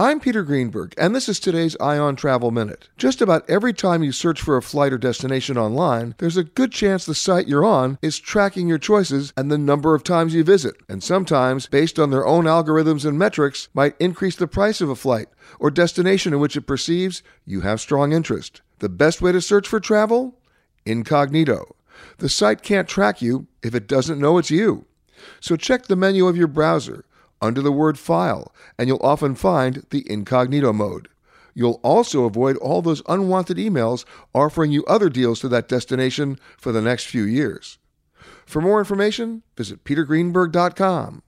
I'm Peter Greenberg, and this is today's Eye on Travel Minute. Just about every time you search for a flight or destination online, there's a good chance the site you're on is tracking your choices and the number of times you visit, and sometimes, based on their own algorithms and metrics, might increase the price of a flight or destination in which it perceives you have strong interest. The best way to search for travel? Incognito. The site can't track you if it doesn't know it's you. So check the menu of your browser under the word file, and you'll often find the incognito mode. You'll also avoid all those unwanted emails offering you other deals to that destination for the next few years. For more information, visit petergreenberg.com.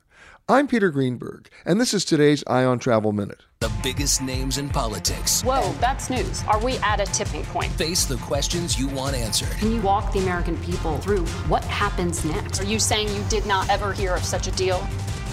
I'm Peter Greenberg, and this is today's Eye on Travel Minute. The biggest names in politics. Whoa, that's news. Are we at a tipping point? Face the questions you want answered. Can you walk the American people through what happens next? Are you saying you did not ever hear of such a deal?